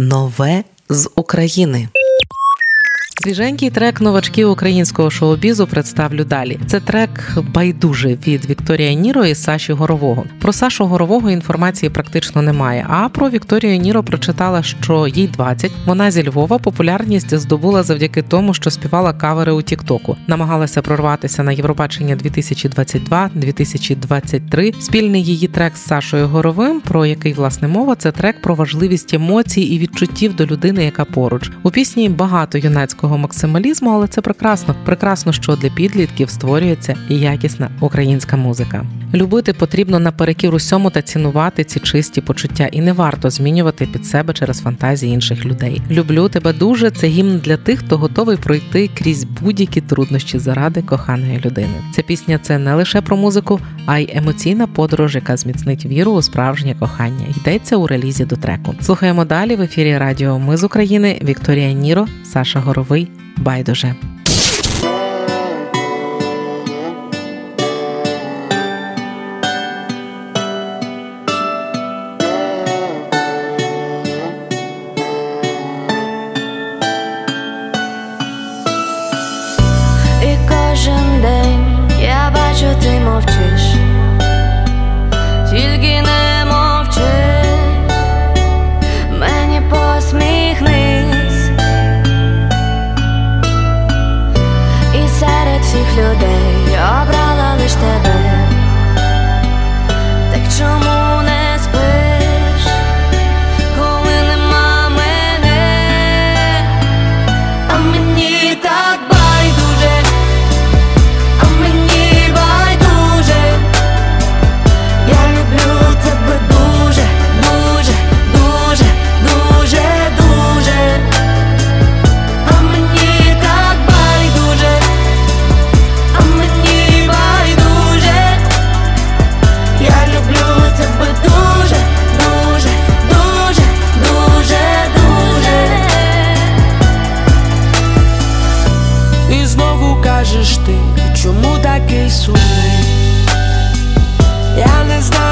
Нове з України. Свіженький трек новачки українського шоу-бізу представлю далі. Це трек байдуже від Вікторія Ніро і Саші Горового. Про Сашу Горового інформації практично немає. А про Вікторію Ніро прочитала, що їй 20. Вона зі Львова популярність здобула завдяки тому, що співала кавери у Тіктоку. Намагалася прорватися на Євробачення 2022-2023. Спільний її трек з Сашою Горовим, про який власне мова, це трек про важливість емоцій і відчуттів до людини, яка поруч у пісні багато юнацького максималізму, але це прекрасно. Прекрасно, що для підлітків створюється і якісна українська музика. Любити потрібно наперекір усьому та цінувати ці чисті почуття, і не варто змінювати під себе через фантазії інших людей. Люблю тебе дуже. Це гімн для тих, хто готовий пройти крізь будь-які труднощі заради коханої людини. Ця пісня це не лише про музику, а й емоційна подорож, яка зміцнить віру у справжнє кохання. Йдеться у релізі до треку. Слухаємо далі в ефірі Радіо Ми з України Вікторія Ніро, Саша Горовий. Байдуже. Всіх людей знову кажеш ти, чому такий сумний? Я не знаю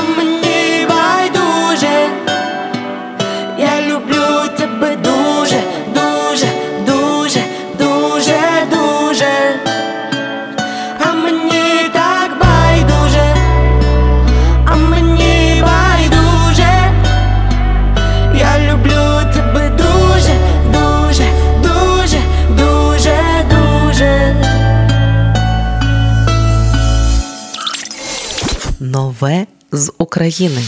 а мені Нове з України.